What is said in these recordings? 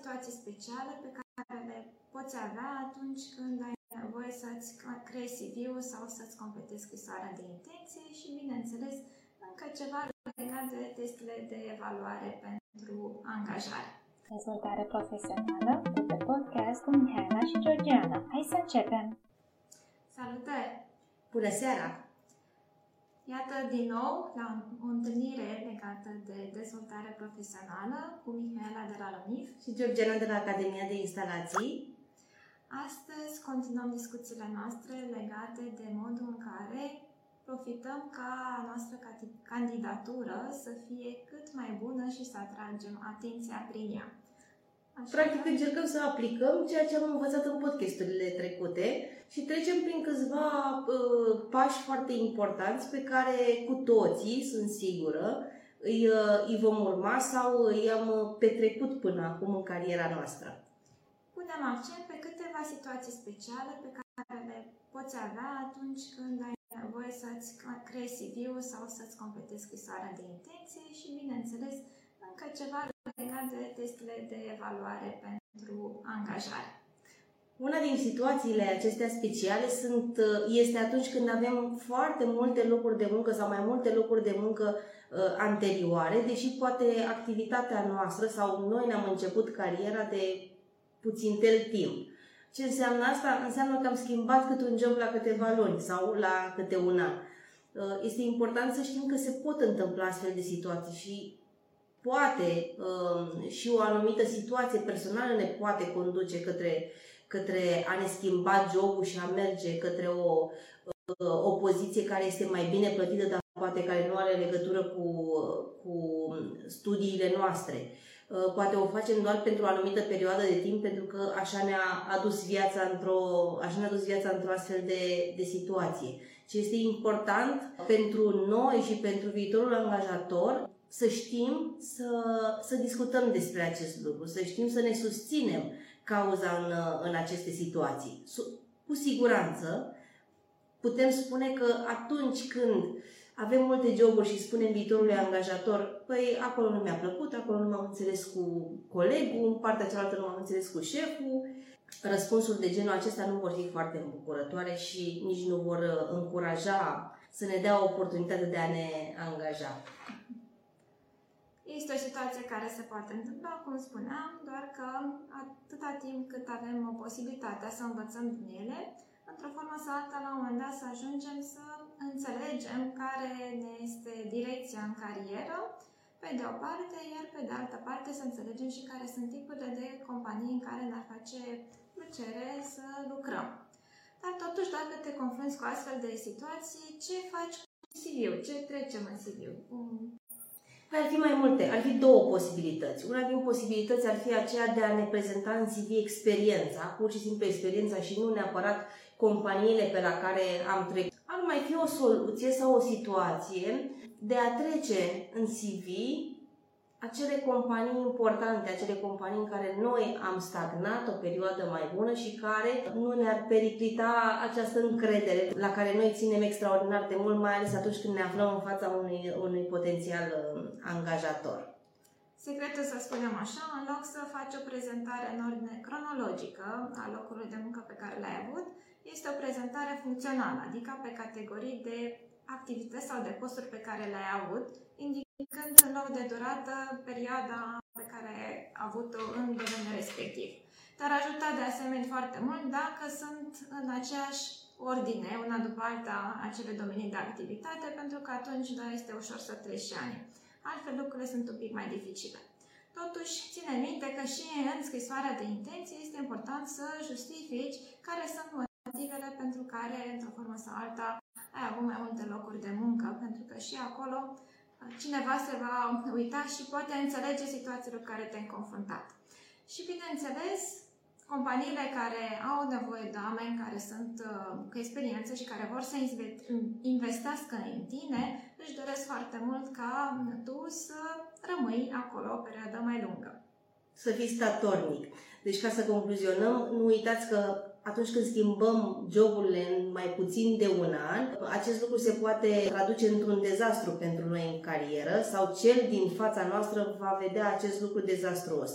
situații speciale pe care le poți avea atunci când ai nevoie să-ți creezi CV-ul sau să-ți completezi scrisoarea de intenție și, bineînțeles, încă ceva legat de testele de evaluare pentru angajare. Dezvoltare profesională de pe podcast cu Mihaela și Georgiana. Hai să începem! Salutări! Bună seara! Iată din nou la o întâlnire legată de dezvoltare profesională cu Mihaela de la LOMIF și Georgiana de la Academia de Instalații. Astăzi continuăm discuțiile noastre legate de modul în care profităm ca noastră candidatură să fie cât mai bună și să atragem atenția prin ea. Așa Practic încercăm să aplicăm ceea ce am învățat în podcasturile trecute și trecem prin câțiva uh, pași foarte importanți pe care cu toții, sunt sigură, îi, uh, îi vom urma sau i-am petrecut până acum în cariera noastră. Punem accent pe câteva situații speciale pe care le poți avea atunci când ai nevoie să-ți creezi CV-ul sau să-ți completezi scrisoarea de intenție și, bineînțeles, încă ceva legat de testele de evaluare pentru angajare. Una din situațiile acestea speciale sunt, este atunci când avem foarte multe locuri de muncă sau mai multe locuri de muncă uh, anterioare, deși poate activitatea noastră sau noi ne-am început cariera de puțin tel timp. Ce înseamnă asta? Înseamnă că am schimbat câte un job la câteva luni sau la câte un an. Uh, este important să știm că se pot întâmpla astfel de situații și poate um, și o anumită situație personală ne poate conduce către, către a ne schimba jobul și a merge către o, uh, o poziție care este mai bine plătită, dar poate care nu are legătură cu, cu studiile noastre. Uh, poate o facem doar pentru o anumită perioadă de timp, pentru că așa ne-a adus viața într-o, așa ne-a adus viața într-o astfel de, de situație. Ce este important pentru noi și pentru viitorul angajator, să știm să, să discutăm despre acest lucru, să știm să ne susținem cauza în, în aceste situații. Cu siguranță putem spune că atunci când avem multe joburi și spunem viitorului angajator, păi acolo nu mi-a plăcut, acolo nu m-am înțeles cu colegul, în partea cealaltă nu m-am înțeles cu șeful. Răspunsuri de genul acesta nu vor fi foarte îmbucurătoare și nici nu vor uh, încuraja să ne dea oportunitatea de a ne angaja. Este o situație care se poate întâmpla, cum spuneam, doar că atâta timp cât avem posibilitatea să învățăm din ele, într-o formă sau alta, la un moment dat, să ajungem să înțelegem care ne este direcția în carieră, pe de o parte, iar pe de altă parte să înțelegem și care sunt tipurile de companii în care ne-ar face plăcere să lucrăm. Dar totuși, dacă te confrunți cu astfel de situații, ce faci cu CV-ul? Ce trecem în CV-ul? Ar fi mai multe, ar fi două posibilități. Una din posibilități ar fi aceea de a ne prezenta în CV experiența, pur și simplu experiența și nu neapărat companiile pe la care am trecut. Ar mai fi o soluție sau o situație de a trece în CV acele companii importante, acele companii în care noi am stagnat o perioadă mai bună și care nu ne-ar periclita această încredere la care noi ținem extraordinar de mult, mai ales atunci când ne aflăm în fața unui, unui potențial uh, angajator. Secretul, să spunem așa, în loc să faci o prezentare în ordine cronologică a locului de muncă pe care l-ai avut, este o prezentare funcțională, adică pe categorii de activități sau de posturi pe care le-ai avut, indicând în loc de durată perioada pe care ai avut-o în domeniul respectiv. Te-ar ajuta de asemenea foarte mult dacă sunt în aceeași ordine, una după alta, acele domenii de activitate, pentru că atunci da, este ușor să treci ani. Altfel lucrurile sunt un pic mai dificile. Totuși, ține minte că și în scrisoarea de intenție este important să justifici care sunt motivele pentru care, într-o formă sau alta, ai avut mai multe locuri de muncă, pentru că și acolo cineva se va uita și poate înțelege situațiile cu care te-ai confruntat. Și bineînțeles, companiile care au nevoie de oameni care sunt uh, cu experiență și care vor să investească în tine, își doresc foarte mult ca tu să rămâi acolo o perioadă mai lungă. Să fii statornic. Deci, ca să concluzionăm, nu uitați că atunci când schimbăm joburile în mai puțin de un an, acest lucru se poate traduce într-un dezastru pentru noi în carieră sau cel din fața noastră va vedea acest lucru dezastruos.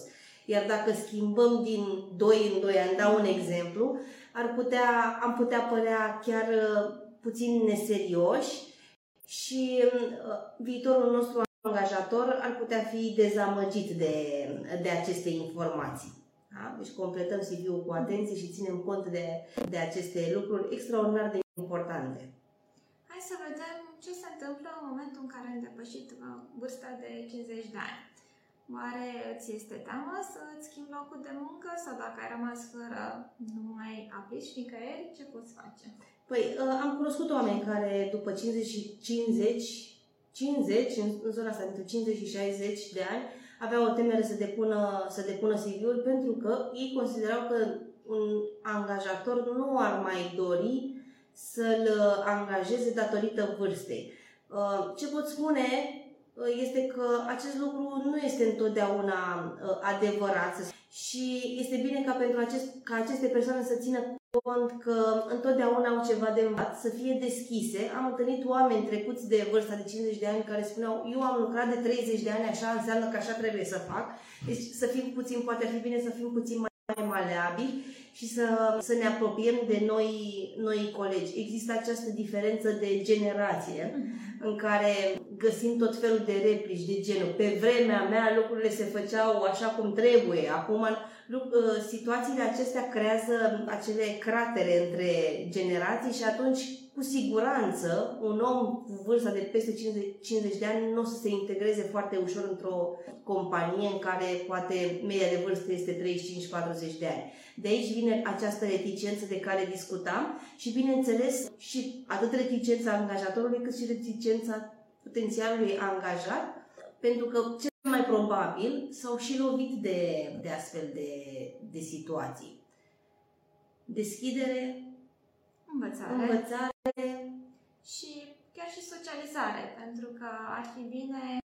Iar dacă schimbăm din 2 în 2 ani, dau un exemplu, ar putea, am putea părea chiar uh, puțin neserioși și uh, viitorul nostru angajator ar putea fi dezamăgit de, de aceste informații. Da? Deci completăm CV-ul cu atenție și ținem cont de, de aceste lucruri extraordinar de importante. Hai să vedem ce se întâmplă în momentul în care ai depășit uh, vârsta de 50 de ani. Oare îți este teamă să îți schimbi locul de muncă sau dacă ai rămas fără, nu mai aplici nicăieri, ce poți face? Păi, uh, am cunoscut oameni care după 50 și 50, 50, în zona asta, între 50 și 60 de ani, aveau o temere să depună, să depună CV-ul pentru că ei considerau că un angajator nu ar mai dori să-l uh, angajeze datorită vârstei. Uh, ce pot spune uh, este că acest lucru nu este întotdeauna adevărat și este bine ca pentru acest, ca aceste persoane să țină cont că întotdeauna au ceva de învățat, să fie deschise. Am întâlnit oameni trecuți de vârsta de 50 de ani care spuneau eu am lucrat de 30 de ani, așa înseamnă că așa trebuie să fac. Deci să fim puțin, poate ar fi bine să fim puțin mai maleabili și să, să ne apropiem de noi, noi colegi. Există această diferență de generație în care găsim tot felul de replici de genul pe vremea mea lucrurile se făceau așa cum trebuie, acum uh, situațiile acestea creează acele cratere între generații și atunci cu siguranță un om cu vârsta de peste 50 de ani nu o să se integreze foarte ușor într-o companie în care poate media de vârstă este 35-40 de ani. De aici vine această reticență de care discutam și, bineînțeles, și atât reticența angajatorului cât și reticența potențialului angajat, pentru că cel mai probabil s-au și lovit de, de astfel de, de situații. Deschidere, învățare. învățare și chiar și socializare, pentru că ar fi bine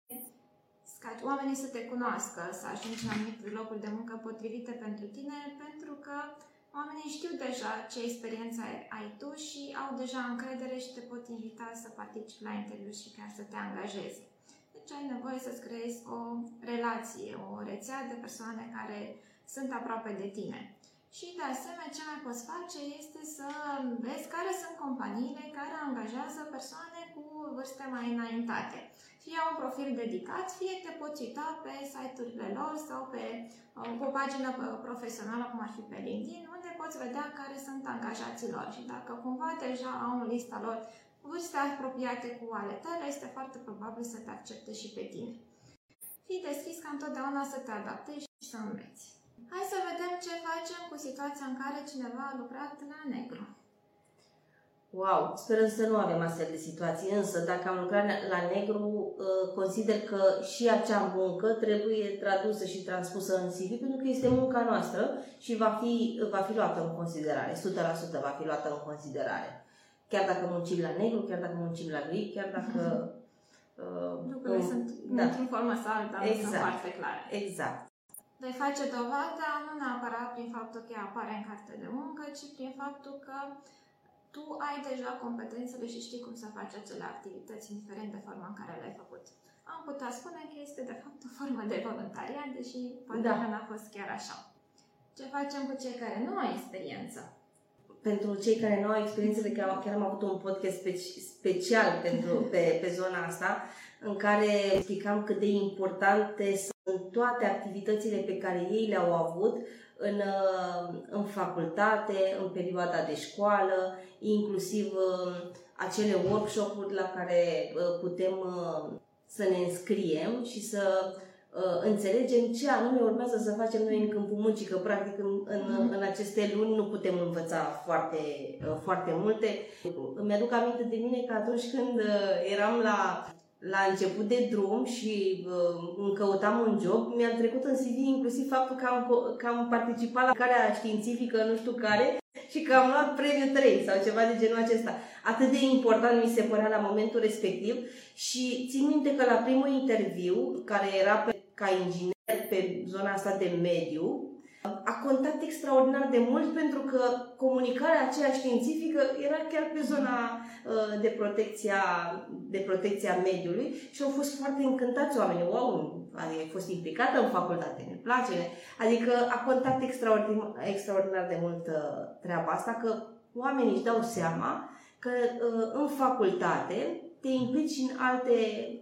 ca oamenii să te cunoască, să ajungi la anumite locuri de muncă potrivite pentru tine, pentru că oamenii știu deja ce experiență ai tu și au deja încredere și te pot invita să participi la interviu și chiar să te angajezi. Deci ai nevoie să-ți creezi o relație, o rețea de persoane care sunt aproape de tine. Și de asemenea, ce mai poți face este să vezi care sunt companiile care angajează persoane cu vârste mai înaintate. Fie au un profil dedicat, fie te poți uita pe site-urile lor sau pe uh, o pagină uh, profesională, cum ar fi pe LinkedIn, unde poți vedea care sunt angajații lor. Și dacă cumva deja au în lista lor vârste apropiate cu ale tale, este foarte probabil să te accepte și pe tine. Fii deschis ca întotdeauna să te adaptezi și să înveți. Hai să vedem ce facem cu situația în care cineva a lucrat la negru. Wow, sperăm să nu avem astfel de situații, însă dacă am lucrat la negru, uh, consider că și acea muncă trebuie tradusă și transpusă în CV pentru că este munca noastră și va fi, va fi luată în considerare, 100% va fi luată în considerare. Chiar dacă muncim la negru, chiar dacă muncim la gri, chiar dacă... Uh, Lucrurile um, sunt da. într-o formă sau alta, exact. sunt foarte clare. Exact vei face dovada nu neapărat prin faptul că apare în carte de muncă, ci prin faptul că tu ai deja competențele și știi cum să faci acele activități, indiferent de forma în care le-ai făcut. Am putea spune că este de fapt o formă de voluntariat, deși poate da. că n-a fost chiar așa. Ce facem cu cei care nu au experiență? Pentru cei care nu au experiență, de chiar, chiar am avut un podcast special pentru, pe, pe zona asta, în care explicam cât de importante sunt toate activitățile pe care ei le-au avut în, uh, în facultate, în perioada de școală, inclusiv uh, acele workshop-uri la care uh, putem să ne înscriem și să înțelegem ce anume urmează să facem noi în câmpul muncii, că practic în, în, mhm. în aceste luni nu putem învăța foarte, foarte multe. Îmi aduc aminte de mine că atunci când eram la la început de drum și uh, îmi căutam un job, mi-a trecut în CV inclusiv faptul că am, că am participat la care științifică, nu știu care, și că am luat premiul 3 sau ceva de genul acesta. Atât de important mi se părea la momentul respectiv și țin minte că la primul interviu, care era pe, ca inginer pe zona asta de mediu, a contat extraordinar de mult pentru că comunicarea aceea științifică era chiar pe zona uh, de protecția, de protecția mediului și au fost foarte încântați oamenii. Wow, ai fost implicată în facultate, ne place. Adică a contat extraordinar, extraordinar de mult uh, treaba asta, că oamenii își dau seama că în facultate te implici în alte,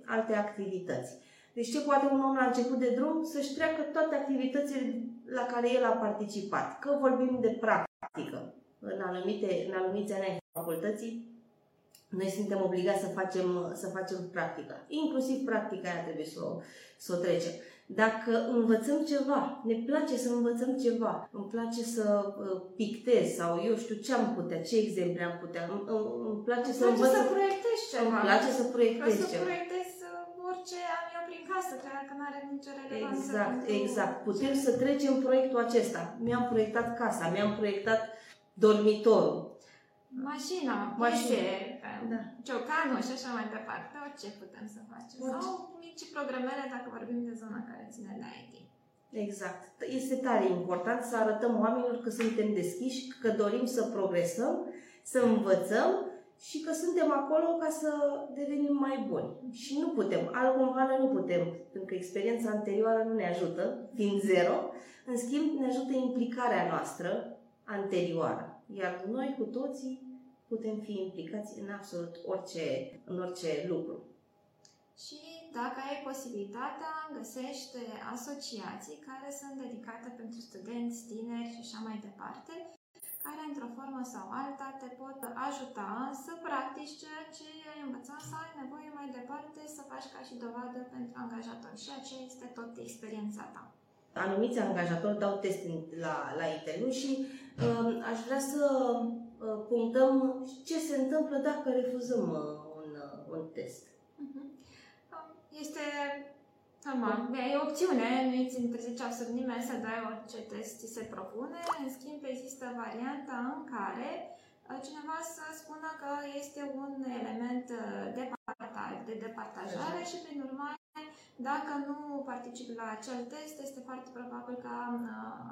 alte activități. Deci ce poate un om la început de drum să-și treacă toate activitățile la care el a participat. Că vorbim de practică. În anumite, în anumite ani ai facultății, noi suntem obligați să facem, să facem practica. Inclusiv practica aia trebuie să o, să o trecem. Dacă învățăm ceva, ne place să învățăm ceva, îmi place să uh, pictez sau eu știu ce am putea, ce exemple am putea, îmi, îmi place să învăț. să proiectez ceva. Îmi place să proiectez Vreau să ceva. proiectez uh, orice am eu prin casă, chiar că nu are nicio relevanță. Exact, pentru- exact. Putem să trecem proiectul acesta. Mi-am proiectat casa, mi-am proiectat dormitorul. Mașina, Mașina. piese, Da. ciocanul și așa mai departe. Orice putem să facem. Orice. Sau mici programele dacă vorbim de zona care ține de IT. Exact. Este tare important să arătăm oamenilor că suntem deschiși, că dorim să progresăm, să învățăm și că suntem acolo ca să devenim mai buni. Și nu putem, altcumva nu putem, pentru că experiența anterioară nu ne ajută, fiind zero. În schimb, ne ajută implicarea noastră anterioară. Iar noi cu toții putem fi implicați în absolut orice, în orice lucru. Și dacă ai posibilitatea, găsește asociații care sunt dedicate pentru studenți, tineri și așa mai departe, care într-o formă sau alta te pot ajuta să practici ceea ce ai învățat sau ai nevoie mai departe să faci ca și dovadă pentru angajator. Și aceea este tot experiența ta. anumiți angajatori dau test în- la, la interviu și uh, aș vrea să uh, punctăm ce se întâmplă dacă refuzăm uh, un, uh, un test. Mhm. Este normal. E o opțiune, nu îți interzice absolut nimeni să dai orice test ți se propune. În schimb, există varianta în care uh, cineva să spună că este un element uh, de, partaj, de departajare și, prin urmare, dacă nu participi la acel test, este foarte probabil ca uh,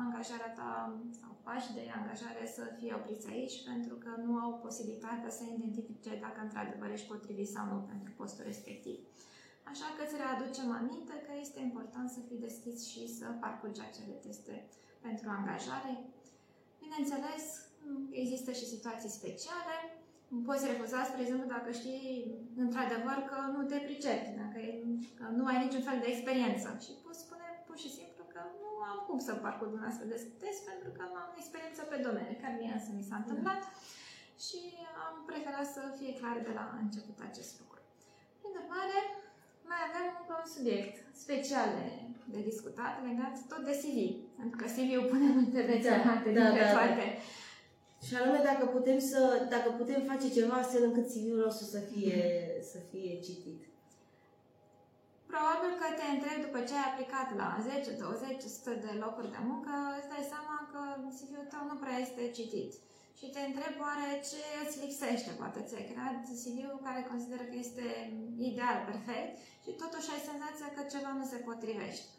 angajarea ta sau pași de angajare să fie opriți aici, pentru că nu au posibilitatea să identifice dacă într-adevăr ești potrivit sau nu pentru postul respectiv. Așa că îți readucem aminte că este important să fii deschis și să parcurgi acele teste pentru angajare. Bineînțeles, există și situații speciale. Poți refuza, spre exemplu, dacă știi într-adevăr că nu te pricepi, dacă e- că nu ai niciun fel de experiență. Și poți spune pur și simplu că nu am cum să parcurg un astfel de test pentru că nu am experiență pe domeniu, care mie însă mi s-a întâmplat și am preferat să fie clar de la început acest lucru. Prin urmare, mai avem încă un subiect special de, de discutat legat tot de CV. Pentru că CV-ul pune multe vețelate Da, dintre da, da. toate. Și anume dacă putem, să, dacă putem face ceva astfel încât CV-ul nostru să fie, să fie citit. Probabil că te întrebi după ce ai aplicat la 10, 20, 100 de locuri de muncă, îți dai seama că CV-ul tău nu prea este citit. Și te întrebi oare ce îți lipsește, poate ți-ai creat CV-ul care consideră că este ideal, perfect, și totuși ai senzația că ceva nu se potrivește.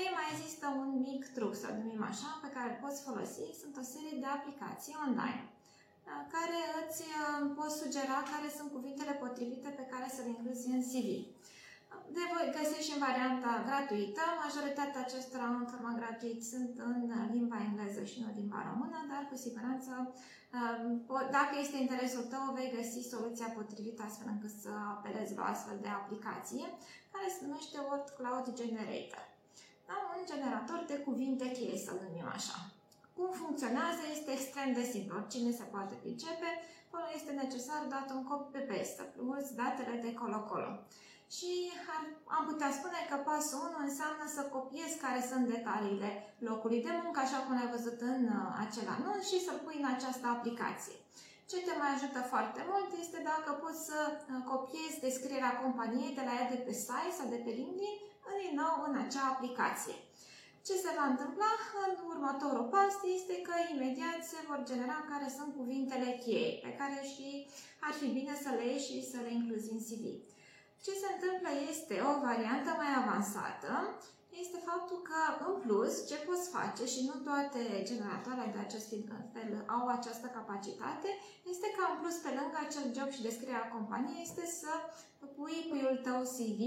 Ei, mai există un mic truc, să numim așa, pe care îl poți folosi. Sunt o serie de aplicații online da, care îți uh, pot sugera care sunt cuvintele potrivite pe care să le incluzi în CV. De voi găsești și în varianta gratuită. Majoritatea acestora în format gratuit sunt în limba engleză și nu în limba română, dar cu siguranță, uh, po- dacă este interesul tău, vei găsi soluția potrivită astfel încât să apelezi la o astfel de aplicație, care se numește Word Cloud Generator. Da? Un generator de cuvinte cheie, să numim așa. Cum funcționează este extrem de simplu. Oricine se poate pricepe, acolo este necesar dat un copy-paste, să mulți datele de colo-colo. Și ar, am putea spune că pasul 1 înseamnă să copiezi care sunt detaliile locului de muncă, așa cum ai văzut în uh, acel anunț, și să-l pui în această aplicație. Ce te mai ajută foarte mult este dacă poți să uh, copiezi descrierea companiei de la ea de pe site sau de pe LinkedIn, în din nou în acea aplicație. Ce se va întâmpla în următorul pas este că imediat se vor genera care sunt cuvintele cheie, pe care și ar fi bine să le iei și să le incluzi în CV. Ce se întâmplă este o variantă mai avansată, este faptul că, în plus, ce poți face și nu toate generatoarele de acest fel au această capacitate, este că, în plus, pe lângă acel job și descrierea companiei, este să pui puiul tău CV,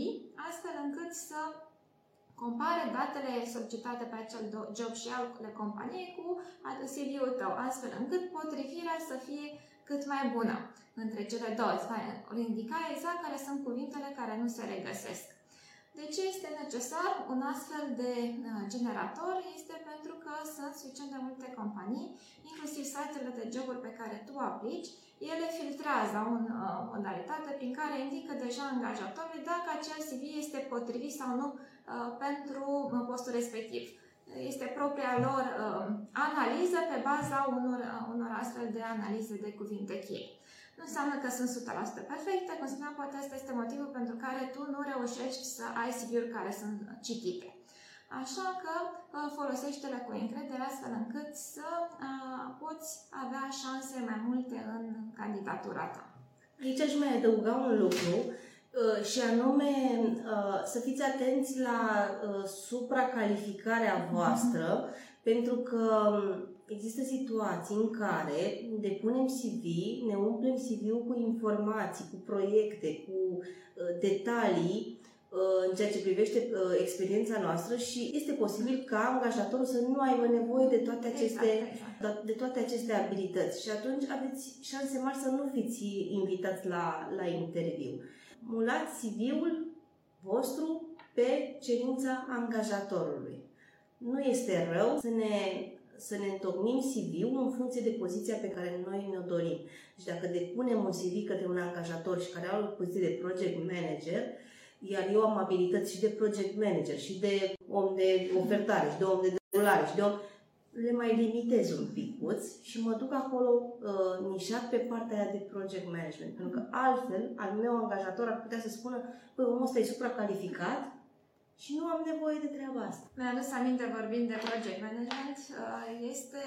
astfel încât să compare datele solicitate pe acel job și ale companiei cu CV-ul tău, astfel încât potrivirea să fie cât mai bună între cele două. Îți va indica exact care sunt cuvintele care nu se regăsesc. De ce este necesar un astfel de uh, generator? Este pentru că sunt suficient de multe companii, inclusiv site-urile de joburi pe care tu aplici, ele filtrează o uh, modalitate prin care indică deja angajatorului dacă acel CV este potrivit sau nu uh, pentru postul respectiv. Este propria lor analiză pe baza unor, unor astfel de analize de cuvinte cheie. Nu înseamnă că sunt 100% perfecte, cum spuneam, poate asta este motivul pentru care tu nu reușești să ai CV-uri care sunt citite. Așa că uh, folosește-le cu încredere astfel încât să uh, poți avea șanse mai multe în candidatura ta. Aici aș mai adăuga un lucru uh, și anume să fiți atenți la supracalificarea voastră, mm-hmm. pentru că um, există situații în care depunem CV, ne umplem CV-ul cu informații, cu proiecte, cu uh, detalii uh, în ceea ce privește uh, experiența noastră și este posibil ca angajatorul să nu aibă nevoie de toate aceste, exact, exact. de toate aceste abilități și atunci aveți șanse mari să nu fiți invitați la, la interviu. Mulați CV-ul vostru pe cerința angajatorului. Nu este rău să ne să ne întocmim CV-ul în funcție de poziția pe care noi ne-o dorim. Deci dacă depunem un CV către un angajator și care are o poziție de project manager, iar eu am abilități și de project manager, și de om de ofertare, și de om de derulare, și de om le mai limitez un pic și mă duc acolo uh, nișat pe partea aia de project management. Pentru că altfel, al meu angajator ar putea să spună, păi omul ăsta e supracalificat, și nu am nevoie de treaba asta. Mi-a adus aminte vorbind de project management, uh, este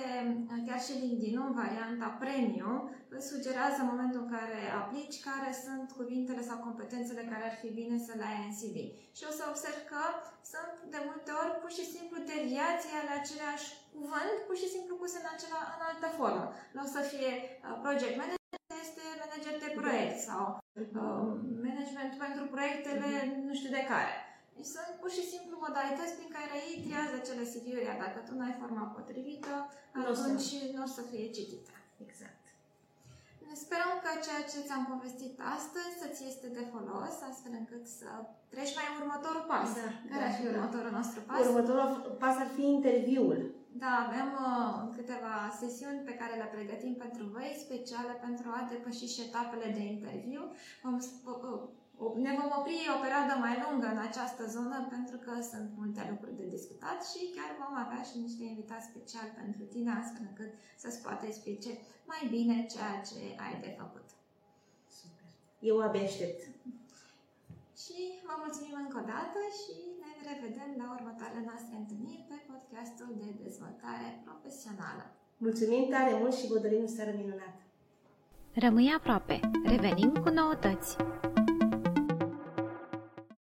uh, chiar și LinkedIn în varianta premium, îți sugerează în momentul în care aplici care sunt cuvintele sau competențele care ar fi bine să le ai în CV. Și o să observ că sunt de multe ori pur și simplu deviații ale aceleași cuvânt, pur și simplu puse în, acela, în altă formă. Nu o să fie uh, project manager, este manager de proiect sau uh, management pentru proiectele nu știu de care. Deci sunt pur și simplu modalități prin care ei triază cele CV-uri, iar dacă tu nu ai forma potrivită, atunci nu o să fie citite. Exact. Ne sperăm că ceea ce ți-am povestit astăzi să-ți este de folos, astfel încât să treci mai următorul pas. Da, Care da, ar fi da. următorul nostru pas? Următorul pas ar fi interviul. Da, avem uh, câteva sesiuni pe care le pregătim pentru voi, speciale pentru a depăși și etapele de interviu. Vom uh, ne vom opri o perioadă mai lungă în această zonă pentru că sunt multe lucruri de discutat și chiar vom avea și niște invitați speciali pentru tine astfel încât să-ți poată explice mai bine ceea ce ai de făcut. Super. Eu abia aștept. Și vă mulțumim încă o dată și ne revedem la următoarele noastre întâlniri pe podcastul de dezvoltare profesională. Mulțumim tare mult și vă dorim o seară minunată! Rămâi aproape! Revenim cu noutăți!